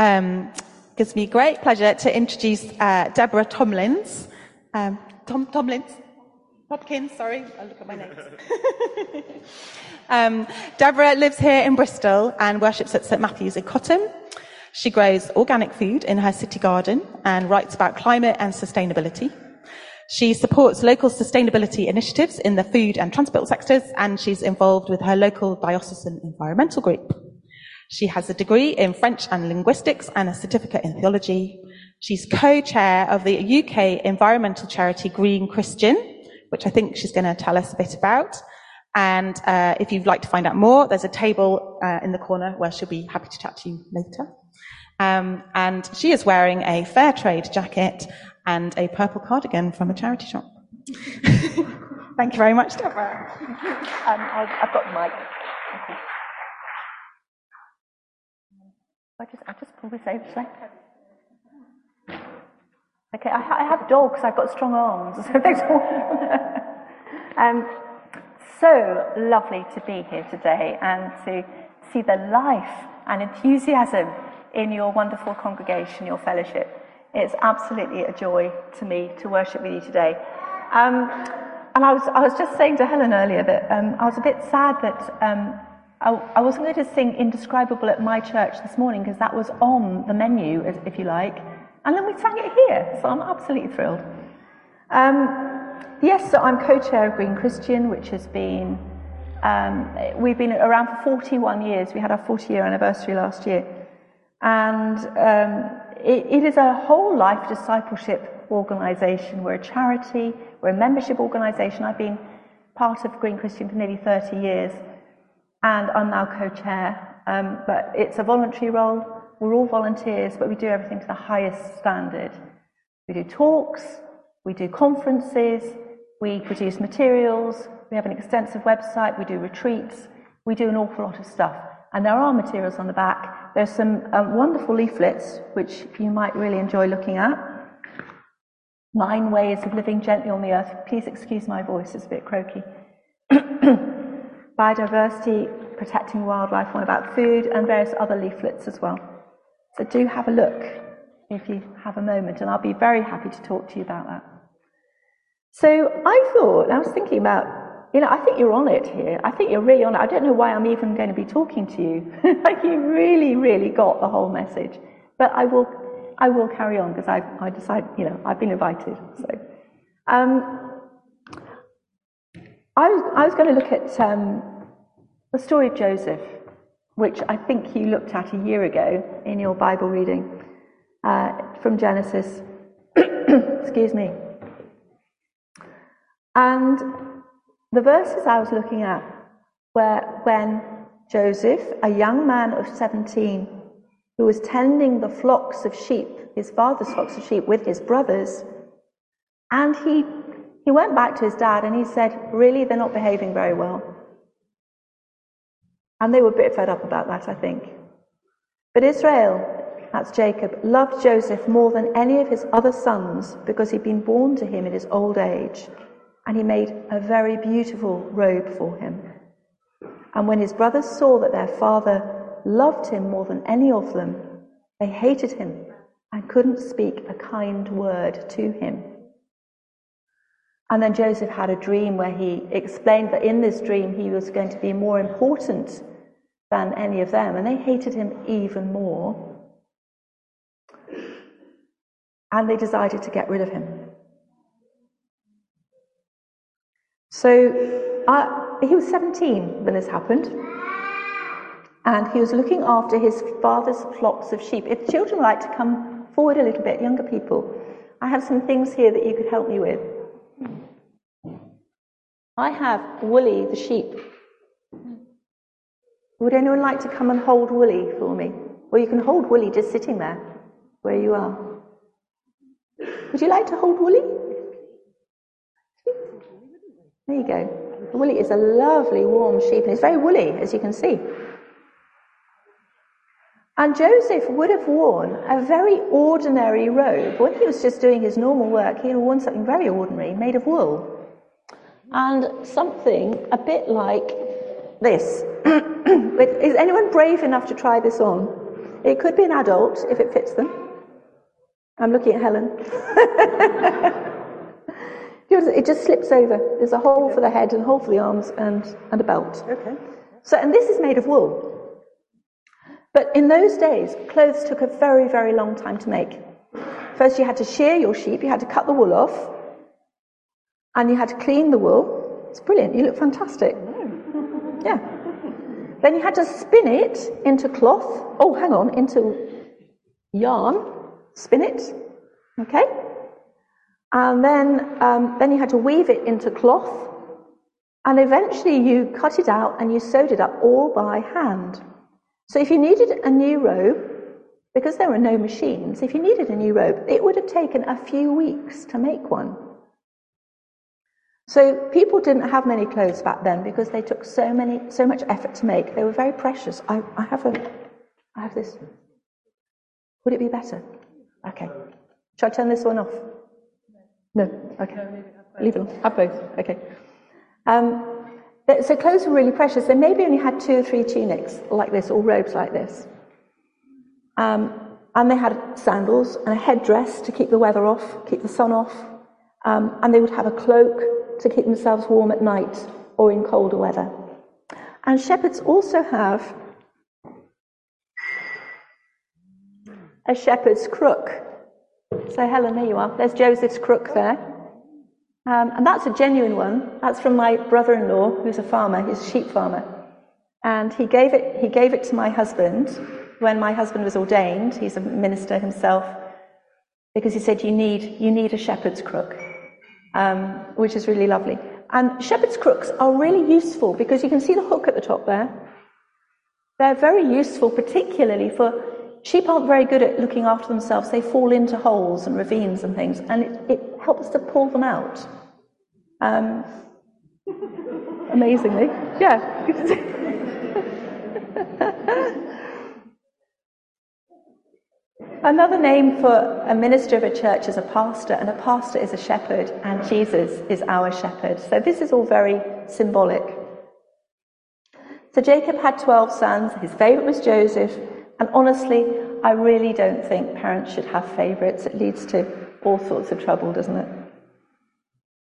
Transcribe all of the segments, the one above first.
Um, gives me great pleasure to introduce uh, Deborah Tomlins. Um, Tom Tomlins? Hopkins, sorry, I'll look at my notes. um, Deborah lives here in Bristol and worships at St Matthew's in Cotham. She grows organic food in her city garden and writes about climate and sustainability. She supports local sustainability initiatives in the food and transport sectors, and she's involved with her local diocesan environmental group. She has a degree in French and linguistics and a certificate in theology. She's co-chair of the UK environmental charity Green Christian, which I think she's going to tell us a bit about. And uh, if you'd like to find out more, there's a table uh, in the corner where she'll be happy to chat to you later. Um, and she is wearing a fair trade jacket and a purple cardigan from a charity shop. Thank you very much, Deborah. Um, I've got the mic. I just, I just pull this over, Okay, I, I, have dogs, I've got strong arms. um, so lovely to be here today and to see the life and enthusiasm in your wonderful congregation, your fellowship. It's absolutely a joy to me to worship with you today. Um, and I was, I was just saying to Helen earlier that um, I was a bit sad that um, I, wasn't going to sing Indescribable at my church this morning because that was on the menu, if you like. And then we sang it here, so I'm absolutely thrilled. Um, yes, so I'm co-chair of Green Christian, which has been, um, we've been around for 41 years. We had our 40 year anniversary last year. And um, it, it is a whole life discipleship organisation. We're a charity, we're a membership organisation. I've been part of Green Christian for nearly 30 years, and I'm now co-chair. Um, but it's a voluntary role. We're all volunteers, but we do everything to the highest standard. We do talks, we do conferences, we produce materials, we have an extensive website, we do retreats, we do an awful lot of stuff. And there are materials on the back. There's some um, wonderful leaflets, which you might really enjoy looking at. Nine ways of living gently on the earth. Please excuse my voice, it's a bit croaky. Biodiversity, protecting wildlife, one about food, and various other leaflets as well. So do have a look if you have a moment, and I'll be very happy to talk to you about that. So I thought, I was thinking about, you know, I think you're on it here. I think you're really on it. I don't know why I'm even going to be talking to you. like you really, really got the whole message. But I will, I will carry on because I, I decide, you know, I've been invited. So, um, I was, I was going to look at um, the story of Joseph which I think you looked at a year ago in your Bible reading uh, from Genesis. Excuse me. And the verses I was looking at were when Joseph, a young man of 17, who was tending the flocks of sheep, his father's flocks of sheep, with his brothers, and he, he went back to his dad and he said, Really, they're not behaving very well. And they were a bit fed up about that, I think. But Israel, that's Jacob, loved Joseph more than any of his other sons because he'd been born to him in his old age, and he made a very beautiful robe for him. And when his brothers saw that their father loved him more than any of them, they hated him and couldn't speak a kind word to him. And then Joseph had a dream where he explained that in this dream he was going to be more important than any of them, and they hated him even more. And they decided to get rid of him. So uh, he was 17 when this happened, and he was looking after his father's flocks of sheep. If children like to come forward a little bit, younger people, I have some things here that you could help me with. I have Woolly the sheep. Would anyone like to come and hold Woolly for me? Or you can hold Woolly just sitting there where you are. Would you like to hold Woolly? There you go. Woolly is a lovely warm sheep and it's very woolly, as you can see. And Joseph would have worn a very ordinary robe. When he was just doing his normal work, he had worn something very ordinary, made of wool. And something a bit like this. Is anyone brave enough to try this on? It could be an adult if it fits them. I'm looking at Helen. it just slips over. There's a hole okay. for the head and a hole for the arms and, and a belt. Okay. So, and this is made of wool. But in those days, clothes took a very, very long time to make. First, you had to shear your sheep, you had to cut the wool off, and you had to clean the wool. It's brilliant. You look fantastic. Yeah. Then you had to spin it into cloth. Oh, hang on, into yarn. Spin it. Okay. And then, um, then you had to weave it into cloth. And eventually you cut it out and you sewed it up all by hand. So if you needed a new robe, because there were no machines, if you needed a new robe, it would have taken a few weeks to make one. So people didn't have many clothes back then because they took so many, so much effort to make. They were very precious. I, I have a, I have this. Would it be better? Okay. Should I turn this one off? No. Okay. Leave it on. Have both. Okay. Um, so clothes were really precious. They maybe only had two or three tunics like this, or robes like this. Um, and they had sandals and a headdress to keep the weather off, keep the sun off. Um, and they would have a cloak to keep themselves warm at night or in colder weather. And shepherds also have a shepherd's crook. So, Helen, there you are. There's Joseph's crook there. Um, and that's a genuine one. That's from my brother in law, who's a farmer, he's a sheep farmer. And he gave, it, he gave it to my husband when my husband was ordained. He's a minister himself, because he said, You need, you need a shepherd's crook, um, which is really lovely. And shepherd's crooks are really useful because you can see the hook at the top there. They're very useful, particularly for sheep aren't very good at looking after themselves. They fall into holes and ravines and things, and it, it helps to pull them out. Um, amazingly, yeah. Another name for a minister of a church is a pastor, and a pastor is a shepherd, and Jesus is our shepherd. So this is all very symbolic. So Jacob had 12 sons. His favourite was Joseph. And honestly, I really don't think parents should have favourites. It leads to all sorts of trouble, doesn't it?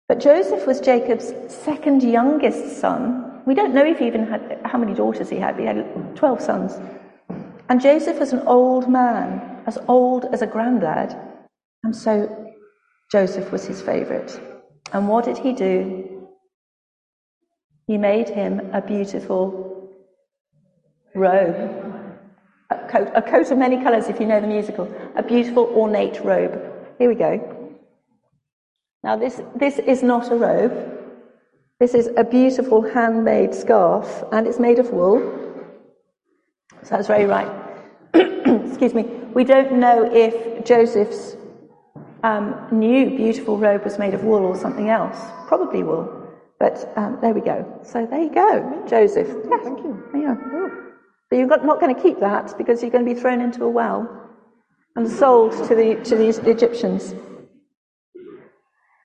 But Joseph was Jacob's second youngest son. We don't know if he even had how many daughters he had, he had 12 sons. And Joseph was an old man, as old as a granddad. And so Joseph was his favourite. And what did he do? He made him a beautiful robe a coat, a coat of many colours, if you know the musical, a beautiful ornate robe. Here we go. Now, this, this is not a robe. This is a beautiful handmade scarf, and it's made of wool. So that's very right. Excuse me. We don't know if Joseph's um, new beautiful robe was made of wool or something else. Probably wool. But um, there we go. So there you go, Joseph. Yes. Thank you. Yeah. But you're not going to keep that because you're going to be thrown into a well and sold to the, to the Egyptians.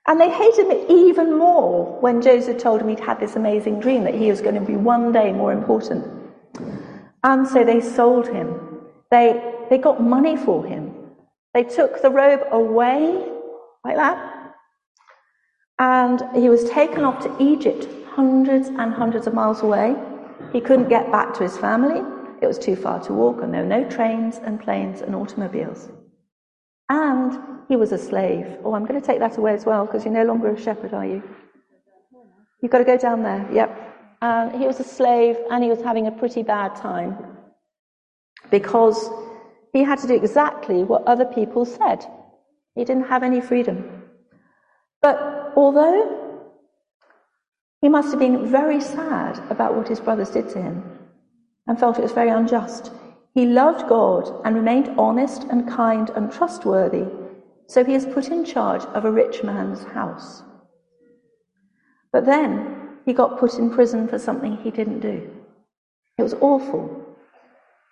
And they hated him even more when Joseph told him he'd had this amazing dream that he was going to be one day more important. And so they sold him. They, they got money for him. They took the robe away, like that. And he was taken off to Egypt, hundreds and hundreds of miles away. He couldn't get back to his family. It was too far to walk, and there were no trains and planes and automobiles. And he was a slave. Oh, I'm going to take that away as well because you're no longer a shepherd, are you? You've got to go down there. Yep. And he was a slave and he was having a pretty bad time because he had to do exactly what other people said. He didn't have any freedom. But although he must have been very sad about what his brothers did to him and felt it was very unjust. He loved God and remained honest and kind and trustworthy, so he is put in charge of a rich man's house. But then he got put in prison for something he didn't do. It was awful.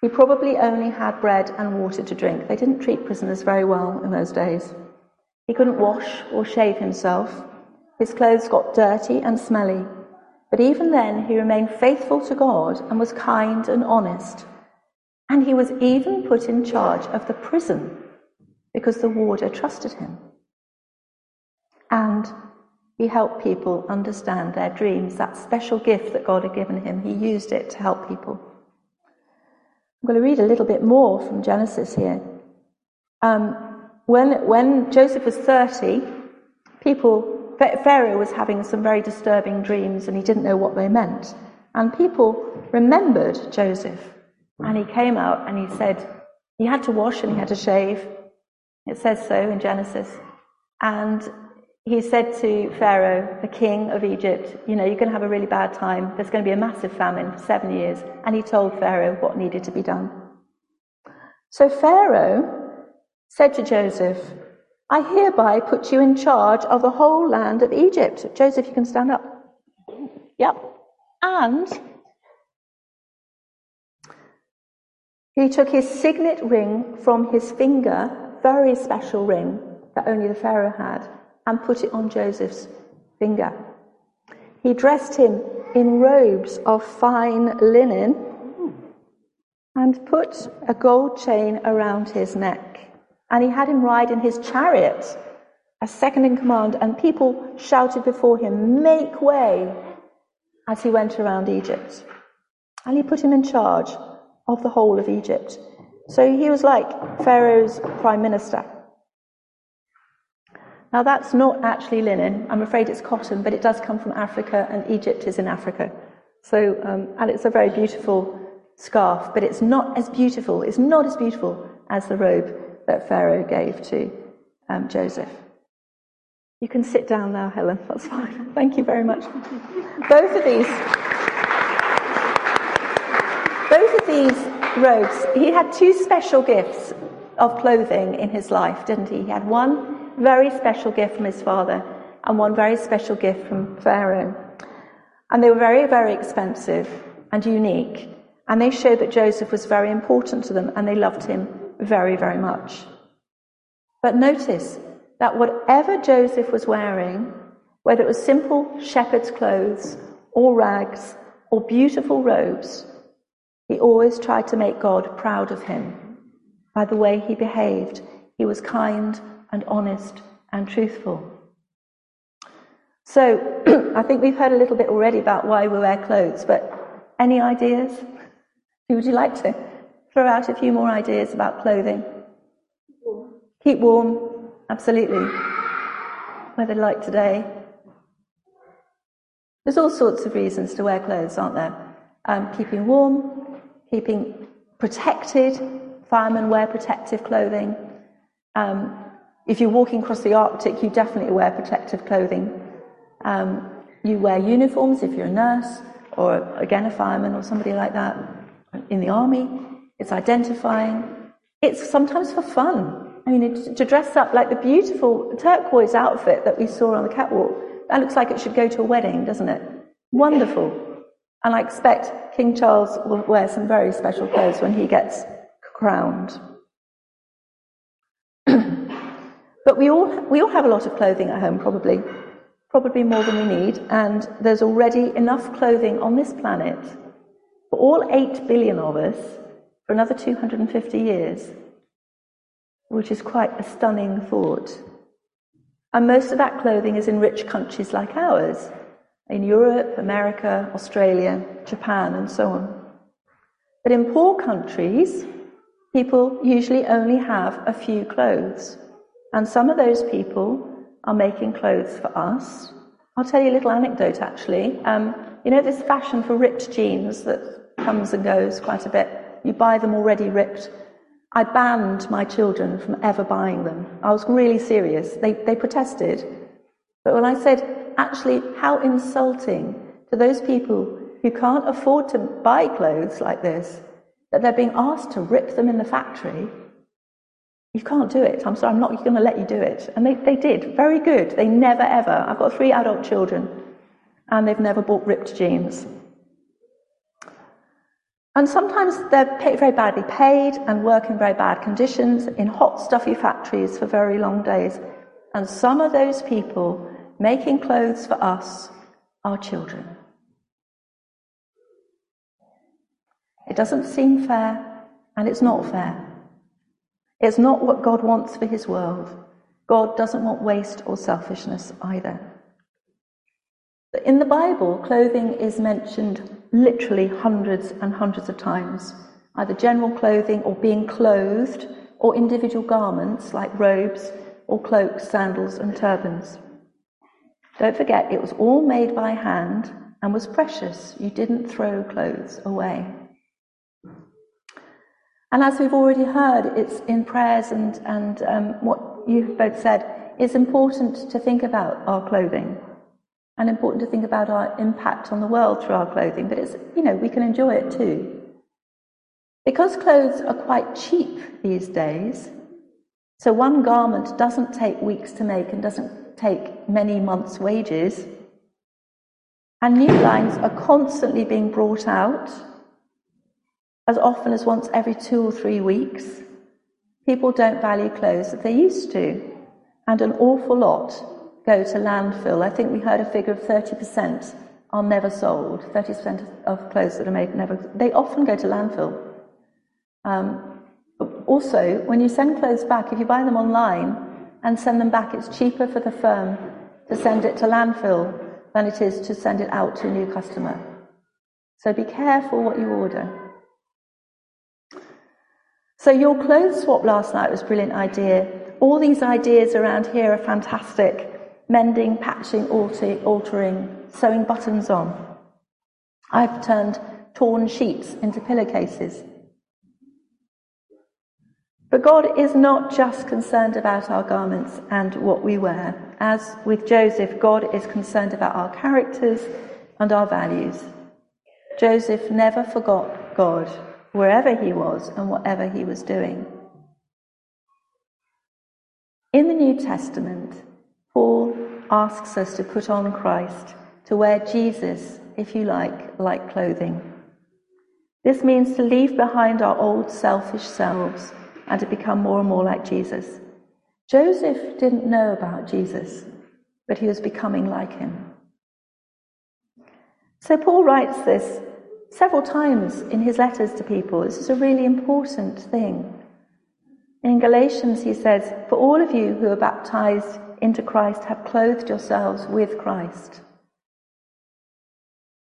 He probably only had bread and water to drink. They didn't treat prisoners very well in those days. He couldn't wash or shave himself. His clothes got dirty and smelly. But even then, he remained faithful to God and was kind and honest. And he was even put in charge of the prison because the warder trusted him. And he helped people understand their dreams, that special gift that God had given him. He used it to help people. I'm going to read a little bit more from Genesis here. Um, when, when Joseph was 30, people, Pharaoh was having some very disturbing dreams and he didn't know what they meant. And people remembered Joseph. And he came out and he said, he had to wash and he had to shave. It says so in Genesis. And he said to Pharaoh, the king of Egypt, You know, you're going to have a really bad time. There's going to be a massive famine for seven years. And he told Pharaoh what needed to be done. So Pharaoh said to Joseph, I hereby put you in charge of the whole land of Egypt. Joseph, you can stand up. Yep. And he took his signet ring from his finger, very special ring that only the Pharaoh had and put it on Joseph's finger. He dressed him in robes of fine linen and put a gold chain around his neck. And he had him ride in his chariot, a second in command, and people shouted before him, Make way, as he went around Egypt. And he put him in charge of the whole of Egypt. So he was like Pharaoh's prime minister. Now, that's not actually linen. I'm afraid it's cotton, but it does come from Africa, and Egypt is in Africa. So, um, and it's a very beautiful scarf, but it's not as beautiful, it's not as beautiful as the robe that Pharaoh gave to um, Joseph. You can sit down now, Helen. That's fine. Thank you very much. Both of these, both of these robes, he had two special gifts of clothing in his life, didn't he? He had one very special gift from his father and one very special gift from Pharaoh. And they were very, very expensive and unique. And they showed that Joseph was very important to them and they loved him very, very much. But notice that whatever Joseph was wearing, whether it was simple shepherd's clothes or rags or beautiful robes, he always tried to make God proud of him by the way he behaved. He was kind and honest and truthful. So, I think we've heard a little bit already about why we wear clothes, but any ideas? Would you like to throw out a few more ideas about clothing? Keep warm, absolutely. Weather like today. There's all sorts of reasons to wear clothes, aren't there? Um, keeping warm, keeping protected. Firemen wear protective clothing. Um, if you're walking across the Arctic, you definitely wear protective clothing. Um, you wear uniforms if you're a nurse or, again, a fireman or somebody like that in the army. It's identifying. It's sometimes for fun. I mean, to dress up like the beautiful turquoise outfit that we saw on the catwalk, that looks like it should go to a wedding, doesn't it? Wonderful. And I expect King Charles will wear some very special clothes when he gets crowned. But we all, we all have a lot of clothing at home, probably, probably more than we need, and there's already enough clothing on this planet for all 8 billion of us for another 250 years, which is quite a stunning thought. And most of that clothing is in rich countries like ours, in Europe, America, Australia, Japan, and so on. But in poor countries, people usually only have a few clothes. And some of those people are making clothes for us. I'll tell you a little anecdote actually. Um, you know, this fashion for ripped jeans that comes and goes quite a bit. You buy them already ripped. I banned my children from ever buying them. I was really serious. They, they protested. But when I said, actually, how insulting to those people who can't afford to buy clothes like this, that they're being asked to rip them in the factory, you can't do it. I'm sorry, I'm not going to let you do it. And they, they did. Very good. They never ever. I've got three adult children, and they've never bought ripped jeans. And sometimes they're very badly paid and work in very bad conditions in hot, stuffy factories for very long days. And some of those people making clothes for us are children. It doesn't seem fair. and it's not fair. It's not what God wants for his world. God doesn't want waste or selfishness either. But in the Bible, clothing is mentioned literally hundreds and hundreds of times, either general clothing or being clothed, or individual garments like robes or cloaks, sandals, and turbans. Don't forget, it was all made by hand and was precious. You didn't throw clothes away. And as we've already heard, it's in prayers and, and um, what you've both said, it's important to think about our clothing and important to think about our impact on the world through our clothing, but it's, you know, we can enjoy it too. Because clothes are quite cheap these days, so one garment doesn't take weeks to make and doesn't take many months' wages, and new lines are constantly being brought out, as often as once every two or three weeks. People don't value clothes that they used to, and an awful lot go to landfill. I think we heard a figure of 30% are never sold. 30% of clothes that are made never, they often go to landfill. Um, also, when you send clothes back, if you buy them online and send them back, it's cheaper for the firm to send it to landfill than it is to send it out to a new customer. So be careful what you order. So your clothes swap last night was a brilliant idea. All these ideas around here are fantastic. Mending, patching, altering, sewing buttons on. I've turned torn sheets into pillowcases. But God is not just concerned about our garments and what we wear. As with Joseph, God is concerned about our characters and our values. Joseph never forgot God wherever he was and whatever he was doing. In the New Testament, Paul asks us to put on Christ, to wear Jesus, if you like, like clothing. This means to leave behind our old selfish selves and to become more and more like Jesus. Joseph didn't know about Jesus, but he was becoming like him. So Paul writes this several times in his letters to people. This is a really important thing. In Galatians, he says, For all of you who are baptized into Christ have clothed yourselves with Christ.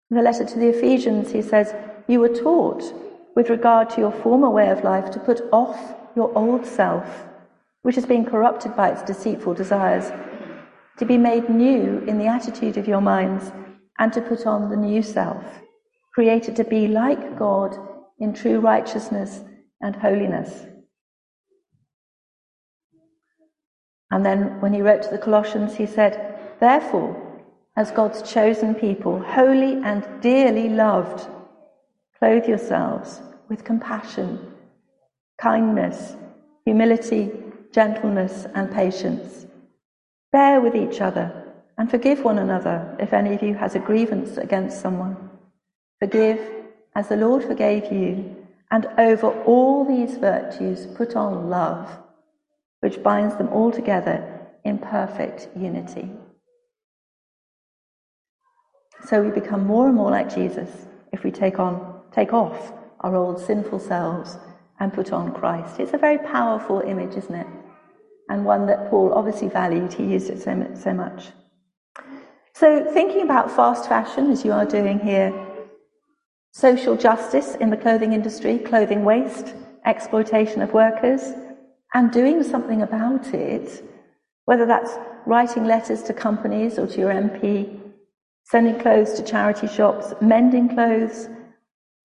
In the letter to the Ephesians, he says, You were taught, with regard to your former way of life, to put off your old self, which has been corrupted by its deceitful desires, to be made new in the attitude of your minds, and to put on the new self created to be like God in true righteousness and holiness. And then when he wrote to the Colossians, he said, Therefore, as God's chosen people, holy and dearly loved, clothe yourselves with compassion, kindness, humility, gentleness, and patience. Bear with each other and forgive one another if any of you has a grievance against someone. Forgive as the Lord forgave you, and over all these virtues put on love, which binds them all together in perfect unity. So we become more and more like Jesus if we take on, take off our old sinful selves and put on Christ. It's a very powerful image, isn't it? And one that Paul obviously valued. He used it so, so much. So, thinking about fast fashion, as you are doing here, social justice in the clothing industry, clothing waste, exploitation of workers, and doing something about it, whether that's writing letters to companies or to your MP, sending clothes to charity shops, mending clothes,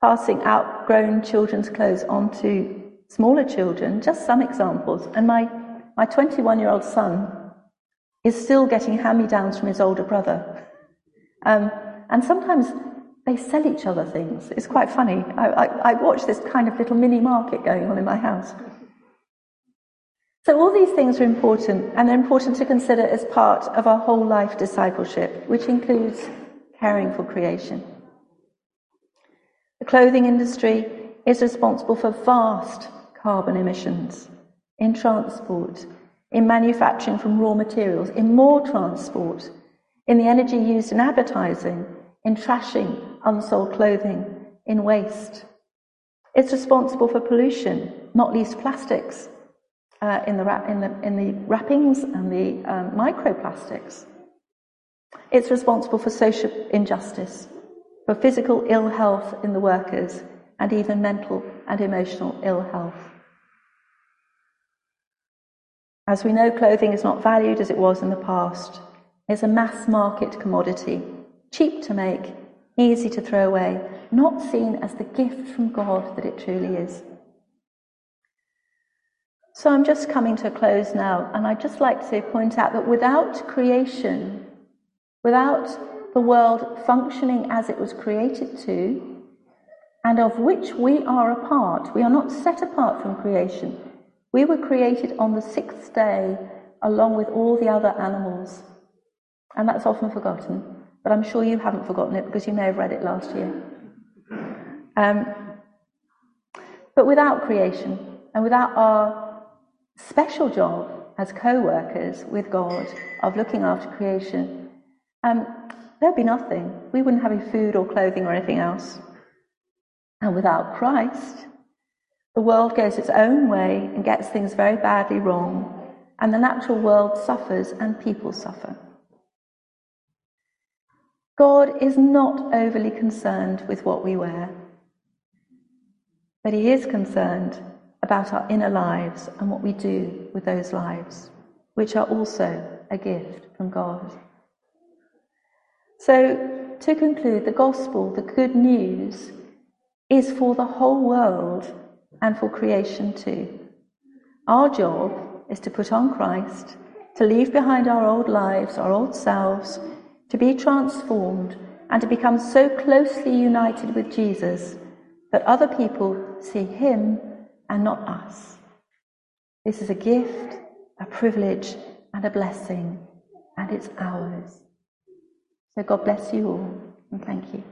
passing outgrown children's clothes on to smaller children, just some examples. And my, my 21 year old son is still getting hand me downs from his older brother. Um, and sometimes they sell each other things. It's quite funny. I, I, I watch this kind of little mini market going on in my house. So all these things are important, and they're important to consider as part of our whole life discipleship, which includes caring for creation. The clothing industry is responsible for vast carbon emissions in transport, in manufacturing from raw materials, in more transport, in the energy used in advertising, in trashing unsold clothing, in waste. It's responsible for pollution, not least plastics uh, in, the wrap, in, the, in the wrappings and the um, microplastics. It's responsible for social injustice, for physical ill health in the workers, and even mental and emotional ill health. As we know, clothing is not valued as it was in the past. It's a mass market commodity, cheap to make, easy to throw away, not seen as the gift from God that it truly is. So I'm just coming to a close now, and I'd just like to point out that without creation, without the world functioning as it was created to, and of which we are a part, we are not set apart from creation. We were created on the sixth day along with all the other animals. And that's often forgotten, but I'm sure you haven't forgotten it because you may have read it last year. Um, but without creation and without our special job as co workers with God of looking after creation, um, there'd be nothing. We wouldn't have any food or clothing or anything else. And without Christ, the world goes its own way and gets things very badly wrong, and the natural world suffers and people suffer. God is not overly concerned with what we wear. But he is concerned about our inner lives and what we do with those lives, which are also a gift from God. So, to conclude, the gospel, the good news, is for the whole world and for creation too. Our job is to put on Christ, to leave behind our old lives, our old selves, to be transformed, and to become so closely united with Jesus that other people see him and not us. This is a gift, a privilege, and a blessing, and it's ours. So God bless you all, and thank you.